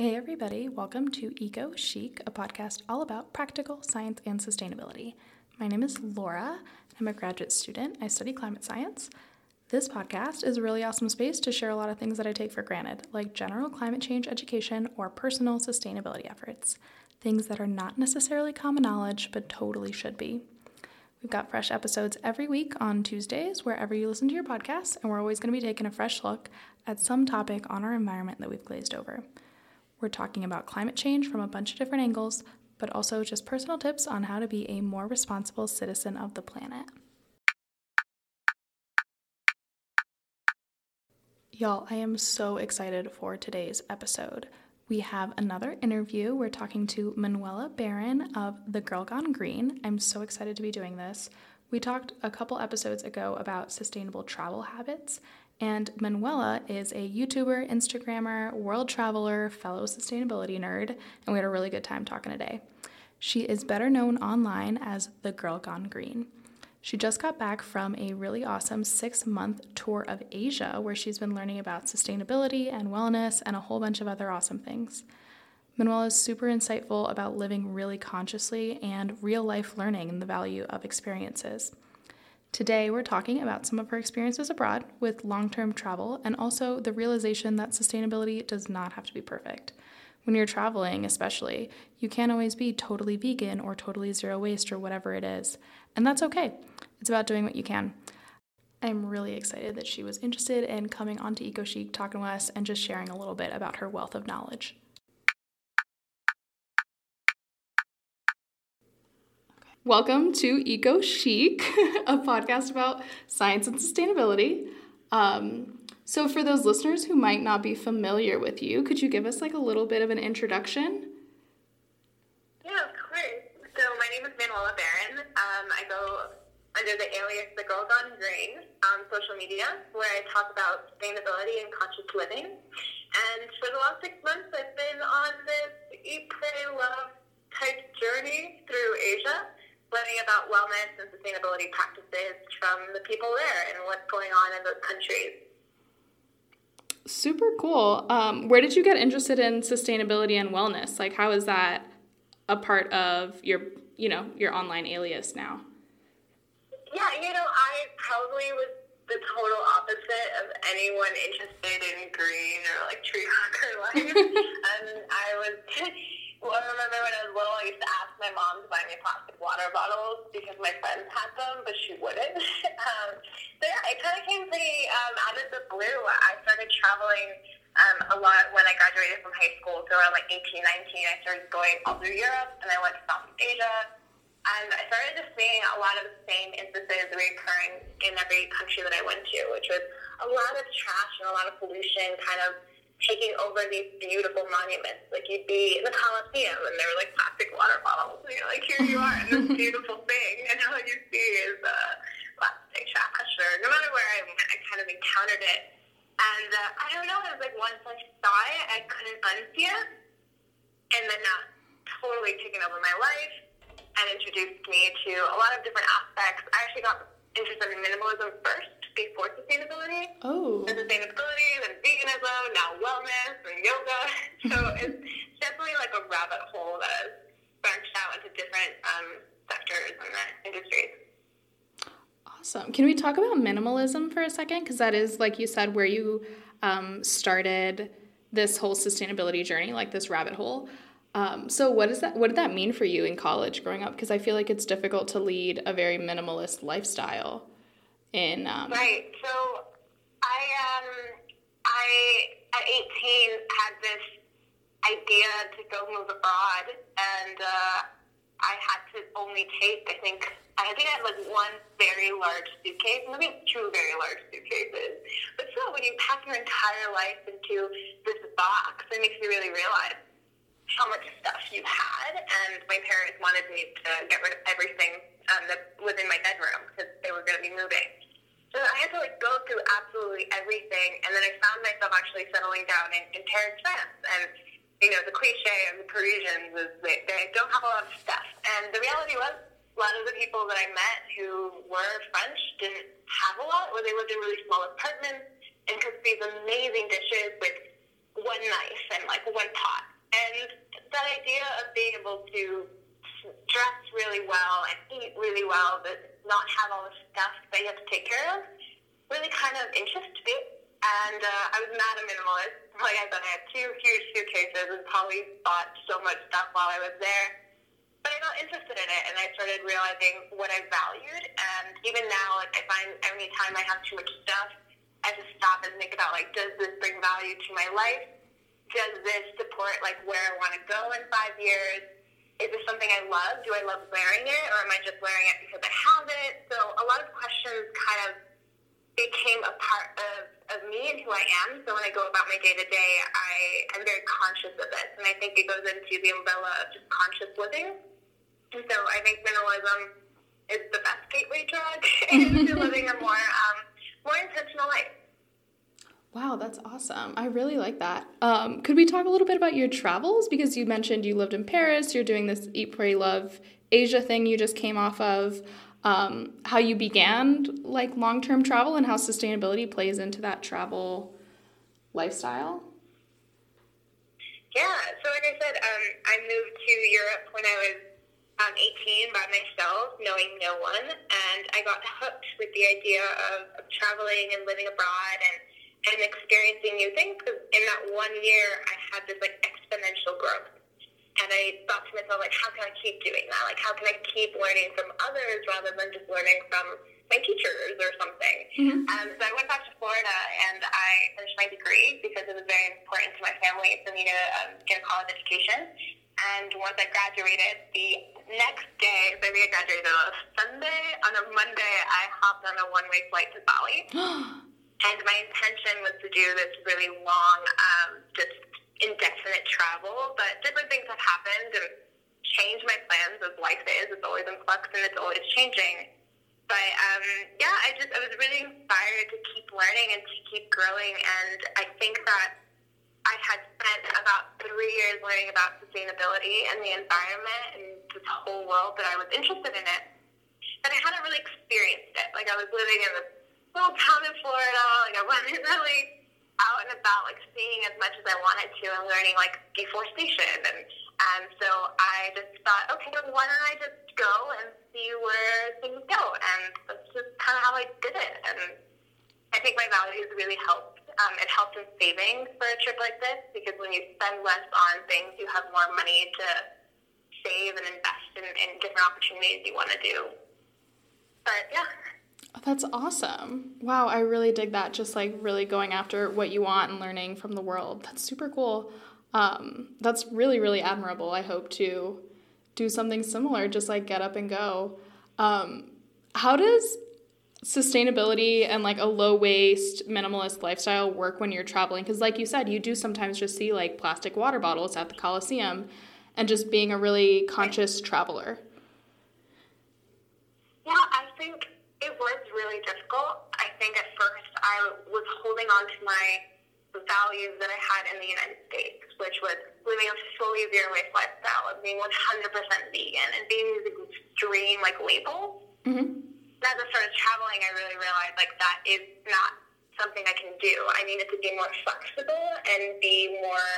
Hey, everybody, welcome to Eco Chic, a podcast all about practical science and sustainability. My name is Laura. I'm a graduate student. I study climate science. This podcast is a really awesome space to share a lot of things that I take for granted, like general climate change education or personal sustainability efforts, things that are not necessarily common knowledge but totally should be. We've got fresh episodes every week on Tuesdays, wherever you listen to your podcasts, and we're always going to be taking a fresh look at some topic on our environment that we've glazed over. We're talking about climate change from a bunch of different angles, but also just personal tips on how to be a more responsible citizen of the planet. Y'all, I am so excited for today's episode. We have another interview. We're talking to Manuela Barron of The Girl Gone Green. I'm so excited to be doing this. We talked a couple episodes ago about sustainable travel habits, and Manuela is a YouTuber, Instagrammer, world traveler, fellow sustainability nerd, and we had a really good time talking today. She is better known online as The Girl Gone Green. She just got back from a really awesome six month tour of Asia where she's been learning about sustainability and wellness and a whole bunch of other awesome things. Manuela is super insightful about living really consciously and real life learning and the value of experiences. Today, we're talking about some of her experiences abroad with long term travel and also the realization that sustainability does not have to be perfect. When you're traveling, especially, you can't always be totally vegan or totally zero waste or whatever it is. And that's okay. It's about doing what you can. I'm really excited that she was interested in coming onto EcoChic, talking to us, and just sharing a little bit about her wealth of knowledge. Welcome to Eco Chic, a podcast about science and sustainability. Um, so, for those listeners who might not be familiar with you, could you give us like a little bit of an introduction? Yeah, of course. So, my name is Manuela Barron. Um, I go under the alias The Girl Gone Green on social media, where I talk about sustainability and conscious living. And for the last six months, I've been on this eat, pray, love type journey through Asia, learning about wellness and sustainability practices from the people there and what's going on in those countries. Super cool. Um, where did you get interested in sustainability and wellness? Like, how is that a part of your, you know, your online alias now? Yeah, you know, I probably was the total opposite of anyone interested in green or like tree hugger life. and I was well, I remember when I was little, I used to ask my mom to buy me plastic water bottles because my friends had them, but she wouldn't. um, so yeah, it kind of came pretty um, out of the blue. I started traveling um, a lot when I graduated from high school. So around like 18, 19, I started going all through Europe, and I went to Southeast Asia. And I started just seeing a lot of the same instances reoccurring in every country that I went to, which was a lot of trash and a lot of pollution kind of taking over these beautiful monuments. Like you'd be in the Colosseum and there were like plastic water bottles. And you're like, here you are in this beautiful thing, and all you see is uh, plastic trash. Or no matter where I went, I kind of encountered it. And uh, I don't know, it was like once I saw it, I couldn't unsee it. And then that totally taken over my life and introduced me to a lot of different aspects. I actually got interested in minimalism first before sustainability. Oh. And sustainability, then veganism, now wellness and yoga. So it's definitely like a rabbit hole that has branched out into different um, sectors and industries. Awesome. Can we talk about minimalism for a second? Because that is, like you said, where you um, started this whole sustainability journey, like this rabbit hole. Um, so what is that? What did that mean for you in college growing up? Because I feel like it's difficult to lead a very minimalist lifestyle in um, right so i um i at 18 had this idea to go move abroad and uh i had to only take i think i think i had like one very large suitcase maybe two very large suitcases but still when you pack your entire life into this box it makes you really realize how much stuff you had, and my parents wanted me to get rid of everything um, that was in my bedroom because they were going to be moving. So I had to like go through absolutely everything, and then I found myself actually settling down in, in Paris, France, and you know the cliche of the Parisians is they, they don't have a lot of stuff, and the reality was a lot of the people that I met who were French didn't have a lot, or they lived in really small apartments and cooked these amazing dishes with one knife and like one pot. And that idea of being able to dress really well and eat really well, but not have all the stuff that you have to take care of, really kind of interested me. And uh, I was mad a minimalist. Like I said, I had two huge suitcases and probably bought so much stuff while I was there. But I got interested in it, and I started realizing what I valued. And even now, like I find every time I have too much stuff, I just stop and think about like, does this bring value to my life? Does this support like where I want to go in five years? Is this something I love? Do I love wearing it, or am I just wearing it because I have it? So a lot of questions kind of became a part of, of me and who I am. So when I go about my day to day, I am very conscious of this, and I think it goes into the umbrella of just conscious living. And so I think minimalism is the best gateway drug into living a more um, more intentional life. Wow, that's awesome. I really like that. Um, could we talk a little bit about your travels? Because you mentioned you lived in Paris, you're doing this Eat, Pray, Love Asia thing you just came off of. Um, how you began like long term travel and how sustainability plays into that travel lifestyle? Yeah, so like I said, um, I moved to Europe when I was um, 18 by myself, knowing no one, and I got hooked with the idea of, of traveling and living abroad and, and experiencing new things. Because in that one year, I had this like exponential growth, and I thought to myself, like, how can I keep doing that? Like, how can I keep learning from others rather than just learning from my teachers or something? Mm-hmm. Um, so I went back to Florida and I finished my degree because it was very important to my family for me to um, get a college education. And once I graduated, the next day, so I think I graduated on a Sunday. On a Monday, I hopped on a one-way flight to Bali. and my intention was to do this really long, um, just indefinite travel. But different things have happened and changed my plans as life is. It's always in flux and it's always changing. But um, yeah, I just I was really inspired to keep learning and to keep growing. And I think that I had spent about three years learning about sustainability and the environment and this whole world that I was interested in it. But I hadn't really experienced it. Like I was living in this little town in Florida. Like I wasn't really out and about, like seeing as much as I wanted to and learning like deforestation. And and so I just thought, okay, why don't I just go and see where things go? And that's just kind of how I did it. And I think my values really helped um, it helps in saving for a trip like this because when you spend less on things, you have more money to save and invest in, in different opportunities you want to do. But yeah. That's awesome. Wow, I really dig that. Just like really going after what you want and learning from the world. That's super cool. Um, that's really, really admirable. I hope to do something similar, just like get up and go. Um, how does sustainability and like a low waste minimalist lifestyle work when you're traveling because like you said you do sometimes just see like plastic water bottles at the coliseum and just being a really conscious traveler yeah i think it was really difficult i think at first i was holding on to my values that i had in the united states which was living a fully zero waste lifestyle and being 100% vegan and being these extreme like labels mm-hmm as I started traveling, I really realized like that is not something I can do. I needed to be more flexible and be more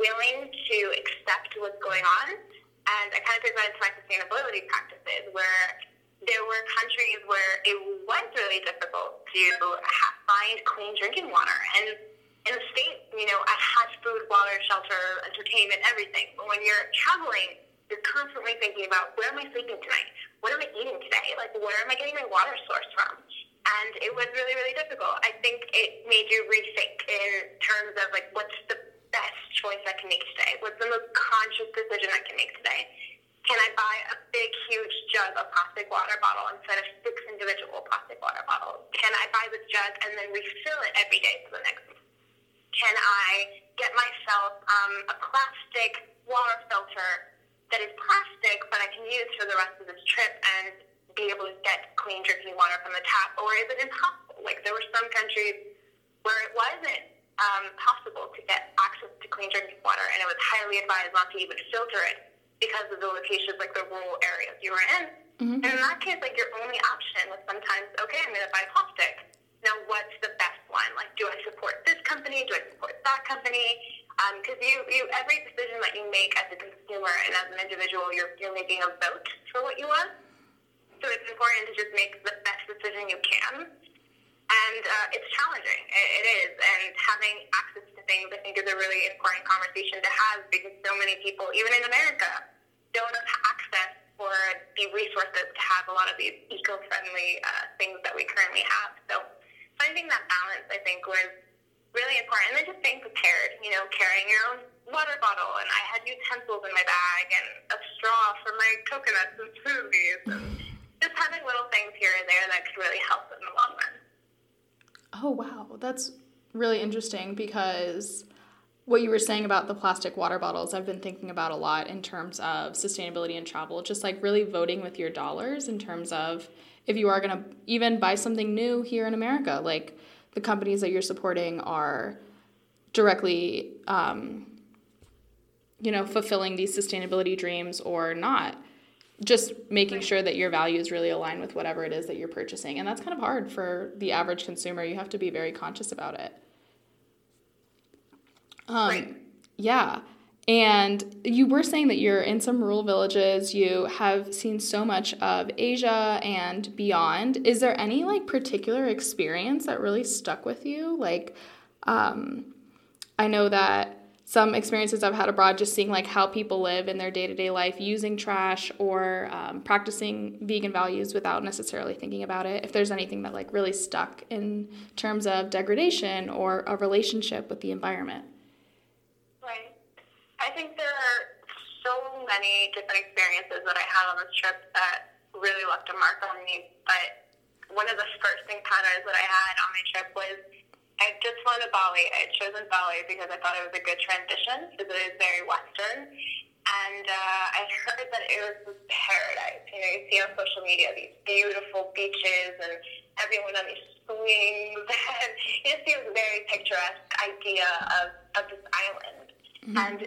willing to accept what's going on. And I kind of took that into my sustainability practices where there were countries where it was really difficult to have, find clean drinking water. And in the States, you know, I had food, water, shelter, entertainment, everything. But when you're traveling, you're constantly thinking about where am I sleeping tonight? What am I eating today? Like, where am I getting my water source from? And it was really, really difficult. I think it made you rethink in terms of like, what's the best choice I can make today? What's the most conscious decision I can make today? Can I buy a big, huge jug of plastic water bottle instead of six individual plastic water bottles? Can I buy this jug and then refill it every day for the next? Can I get myself um, a plastic water filter that is plastic, but I can use for the rest of this trip and be able to get clean drinking water from the tap? Or is it impossible? Like there were some countries where it wasn't um, possible to get access to clean drinking water, and it was highly advised not to even filter it because of the locations, like the rural areas you were in. Mm-hmm. And in that case, like your only option was sometimes, okay, I'm going to buy plastic. Now, what's the best one. Like, do I support this company? Do I support that company? Because um, you, you, every decision that you make as a consumer and as an individual, you're, you're making a vote for what you want. So it's important to just make the best decision you can. And uh, it's challenging. It, it is. And having access to things, I think, is a really important conversation to have because so many people, even in America, don't have access or the resources to have a lot of these eco-friendly uh, things that we currently have. So finding that balance, I think, was really important. And then just being prepared, you know, carrying your own water bottle. And I had utensils in my bag and a straw for my coconuts and smoothies. And just having little things here and there that could really help in the long run. Oh, wow. That's really interesting because what you were saying about the plastic water bottles, I've been thinking about a lot in terms of sustainability and travel, just like really voting with your dollars in terms of if you are going to even buy something new here in America, like the companies that you're supporting are directly, um, you know, fulfilling these sustainability dreams or not. Just making sure that your values really align with whatever it is that you're purchasing. And that's kind of hard for the average consumer. You have to be very conscious about it. Um, right. Yeah. And you were saying that you're in some rural villages. You have seen so much of Asia and beyond. Is there any like particular experience that really stuck with you? Like, um, I know that some experiences I've had abroad, just seeing like how people live in their day to day life using trash or um, practicing vegan values without necessarily thinking about it. If there's anything that like really stuck in terms of degradation or a relationship with the environment. I think there are so many different experiences that I had on this trip that really left a mark on me. But one of the first encounters that I had on my trip was I just flown to Bali. I had chosen Bali because I thought it was a good transition because it is very Western. And uh, I heard that it was this paradise. You know, you see on social media these beautiful beaches and everyone on these swings. And you see this very picturesque idea of, of this island. Mm-hmm. And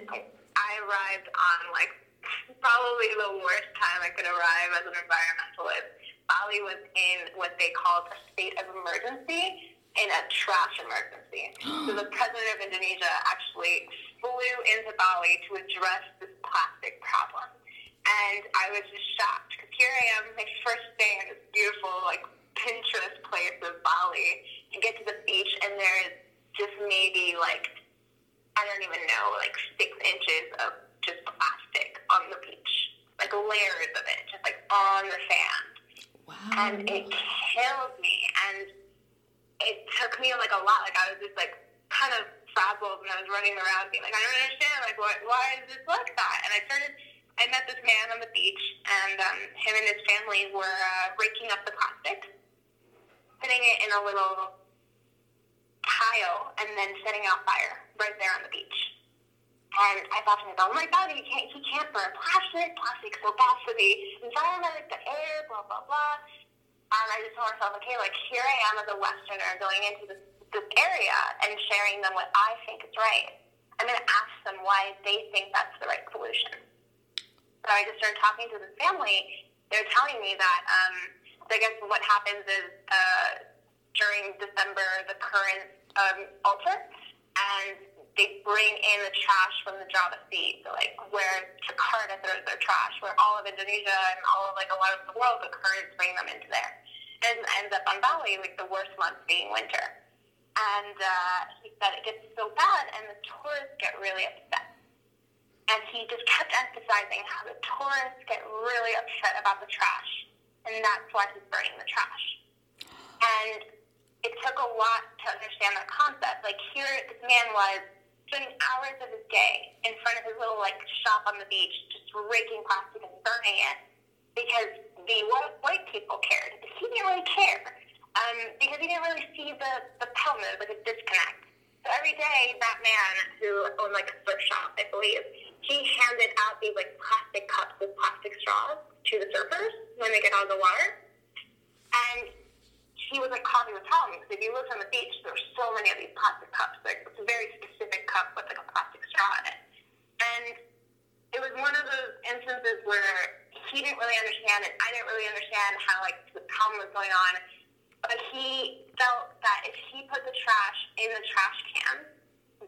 I arrived on like probably the worst time I could arrive as an environmentalist. Bali was in what they called a state of emergency in a trash emergency. so the president of Indonesia actually flew into Bali to address this plastic problem. And I was just shocked because here I am, my first day in this beautiful, like, Pinterest place of Bali, and get to the beach, and there is just maybe like I don't even know, like six inches of just plastic on the beach, like layers of it, just like on the sand. Wow. And it killed me. And it took me like a lot. Like I was just like kind of frazzled and I was running around being like, I don't understand. Like, what, why is this like that? And I started, I met this man on the beach and um, him and his family were uh, raking up the plastic, putting it in a little pile and then setting out fire right there on the beach. And I thought to myself, oh my God, he can't, he can't burn plastic. Plastic's so bad for the environment, the air, blah, blah, blah. And I just told myself, okay, like here I am as a Westerner going into this, this area and sharing them what I think is right. I'm going to ask them why they think that's the right solution. So I just started talking to the family. They're telling me that, um, so I guess what happens is, uh, during December the current um, alter, and they bring in the trash from the Java Sea, so like where Jakarta throws their trash, where all of Indonesia and all of like a lot of the world, the currents bring them into there. And ends up on Bali, like the worst month being winter. And uh, he said it gets so bad, and the tourists get really upset. And he just kept emphasizing how the tourists get really upset about the trash, and that's why he's burning the trash. And it took a lot to understand that concept. Like here, this man was spending hours of his day in front of his little like shop on the beach, just raking plastic and burning it because the white people cared. He didn't really care um, because he didn't really see the the problem, like a disconnect. So every day, that man who owned like a thrift shop, I believe, he handed out these like plastic cups with plastic straws to the surfers when they get out of the water, and he was like Coffee me, because if you look on the beach, there's so many of these plastic cups. Like it's a very specific cup with like a plastic straw in it. And it was one of those instances where he didn't really understand it. I didn't really understand how like the problem was going on. But he felt that if he put the trash in the trash can,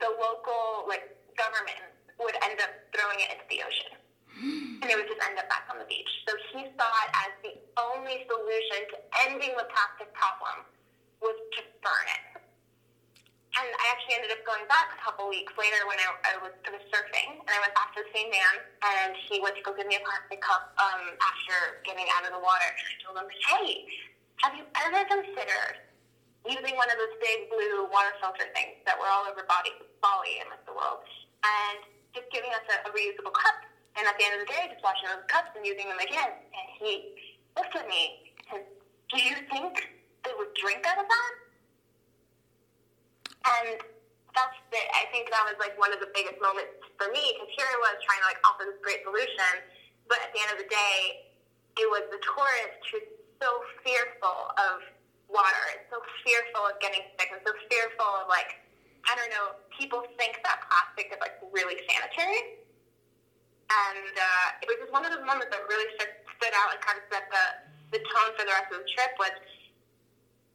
the local like government would end up throwing it into the ocean. And it would just end up back on the beach. So he saw it as the only solution to ending the plastic problem was to burn it. And I actually ended up going back a couple weeks later when I, I, was, I was surfing, and I went back to the same man, and he went to go give me a plastic cup um, after getting out of the water. And I told him, hey, have you ever considered using one of those big blue water filter things that were all over Bali, Bali and like the world, and just giving us a, a reusable cup? And at the end of the day, just washing those cups and using them again. And he looked at me do you think they would drink out of that? And that's the, I think that was like one of the biggest moments for me because here I was trying to like offer this great solution, but at the end of the day, it was the tourist who's so fearful of water and so fearful of getting sick and so fearful of like, I don't know, people think that plastic is like really sanitary. And uh, it was just one of those moments that really stood, stood out and kind of set the, the tone for the rest of the trip was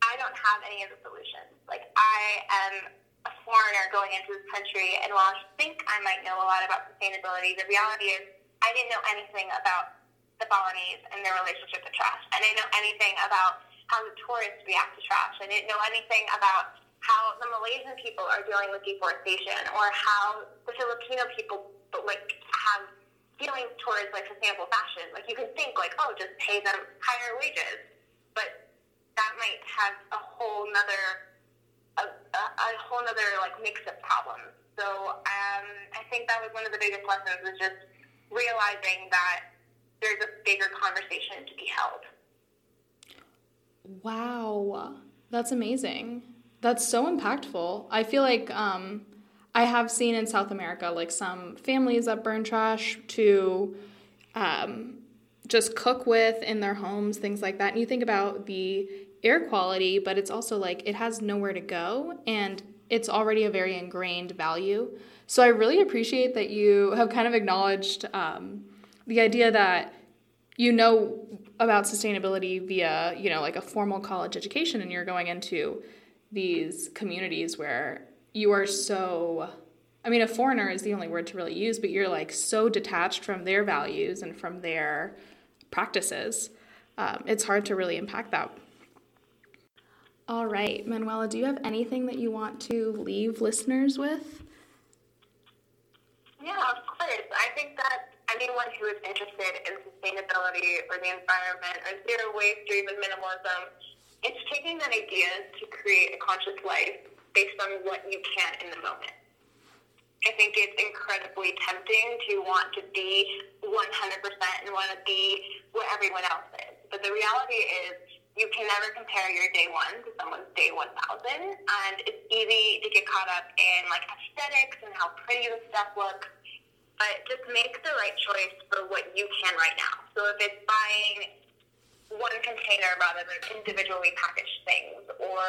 I don't have any of the solutions. Like, I am a foreigner going into this country, and while I think I might know a lot about sustainability, the reality is I didn't know anything about the Balinese and their relationship to trash. I didn't know anything about how the tourists react to trash. I didn't know anything about how the Malaysian people are dealing with deforestation or how the Filipino people like have feelings towards like sustainable fashion. Like you can think like, oh, just pay them higher wages, but that might have a whole nother a, a, a whole nother like mix of problems. So um, I think that was one of the biggest lessons was just realizing that there's a bigger conversation to be held. Wow, that's amazing. That's so impactful. I feel like um, I have seen in South America like some families that burn trash to um, just cook with in their homes, things like that. And you think about the air quality, but it's also like it has nowhere to go and it's already a very ingrained value. So I really appreciate that you have kind of acknowledged um, the idea that you know about sustainability via, you know, like a formal college education and you're going into these communities where you are so I mean, a foreigner is the only word to really use, but you're like so detached from their values and from their practices. Um, it's hard to really impact that. All right, Manuela, do you have anything that you want to leave listeners with? Yeah, of course. I think that anyone who is interested in sustainability or the environment or zero waste or even minimalism, it's taking that idea to create a conscious life based on what you can in the moment. I think it's incredibly tempting to want to be 100% and want to be what everyone else is. But the reality is, you can never compare your day one to someone's day 1000. And it's easy to get caught up in like aesthetics and how pretty the stuff looks. But just make the right choice for what you can right now. So if it's buying one container rather than individually packaged things or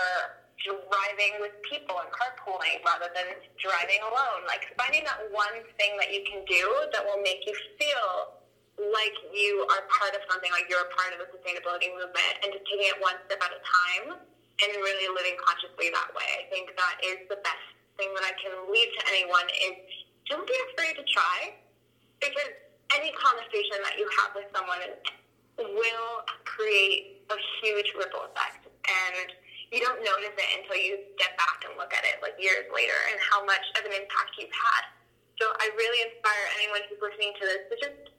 driving with people and carpooling rather than driving alone. Like finding that one thing that you can do that will make you feel like you are part of something, like you're a part of the sustainability movement, and just taking it one step at a time and really living consciously that way. I think that is the best thing that I can leave to anyone is don't be afraid to try because any conversation that you have with someone will create a huge ripple effect. And you don't notice it until you step back and look at it like years later and how much of an impact you've had. So I really inspire anyone who's listening to this to just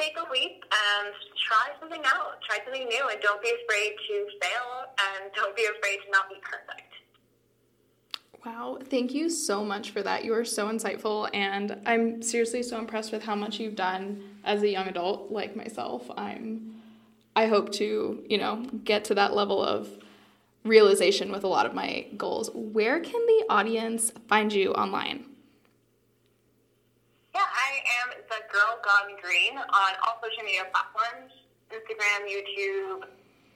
take a leap and try something out, try something new, and don't be afraid to fail and don't be afraid to not be perfect. Wow, thank you so much for that. You are so insightful, and I'm seriously so impressed with how much you've done as a young adult like myself. I'm I hope to, you know, get to that level of realization with a lot of my goals. Where can the audience find you online? Yeah, I am the Girl Gone Green on all social media platforms Instagram, YouTube.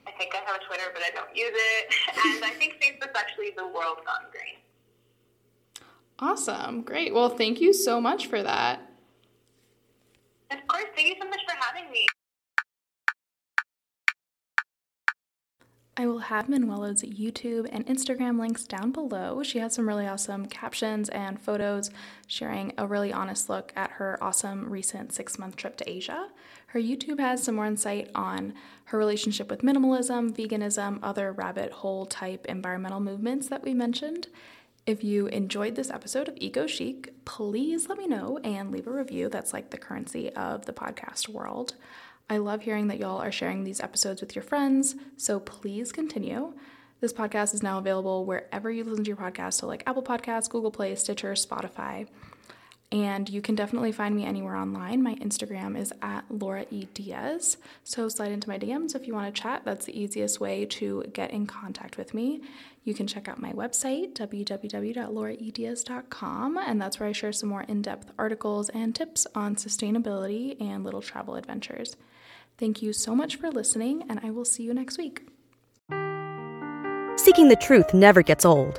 I think I have a Twitter, but I don't use it. and I think Facebook's actually the World Gone Green. Awesome. Great. Well, thank you so much for that. Of course. Thank you so much for having me. I will have Manuela's YouTube and Instagram links down below. She has some really awesome captions and photos sharing a really honest look at her awesome recent six month trip to Asia. Her YouTube has some more insight on her relationship with minimalism, veganism, other rabbit hole type environmental movements that we mentioned. If you enjoyed this episode of Eco Chic, please let me know and leave a review. That's like the currency of the podcast world. I love hearing that y'all are sharing these episodes with your friends, so please continue. This podcast is now available wherever you listen to your podcast, so like Apple Podcasts, Google Play, Stitcher, Spotify. And you can definitely find me anywhere online. My Instagram is at Laura E. Diaz. So slide into my DMs if you want to chat. That's the easiest way to get in contact with me. You can check out my website, www.lauraediaz.com, and that's where I share some more in depth articles and tips on sustainability and little travel adventures. Thank you so much for listening, and I will see you next week. Seeking the truth never gets old.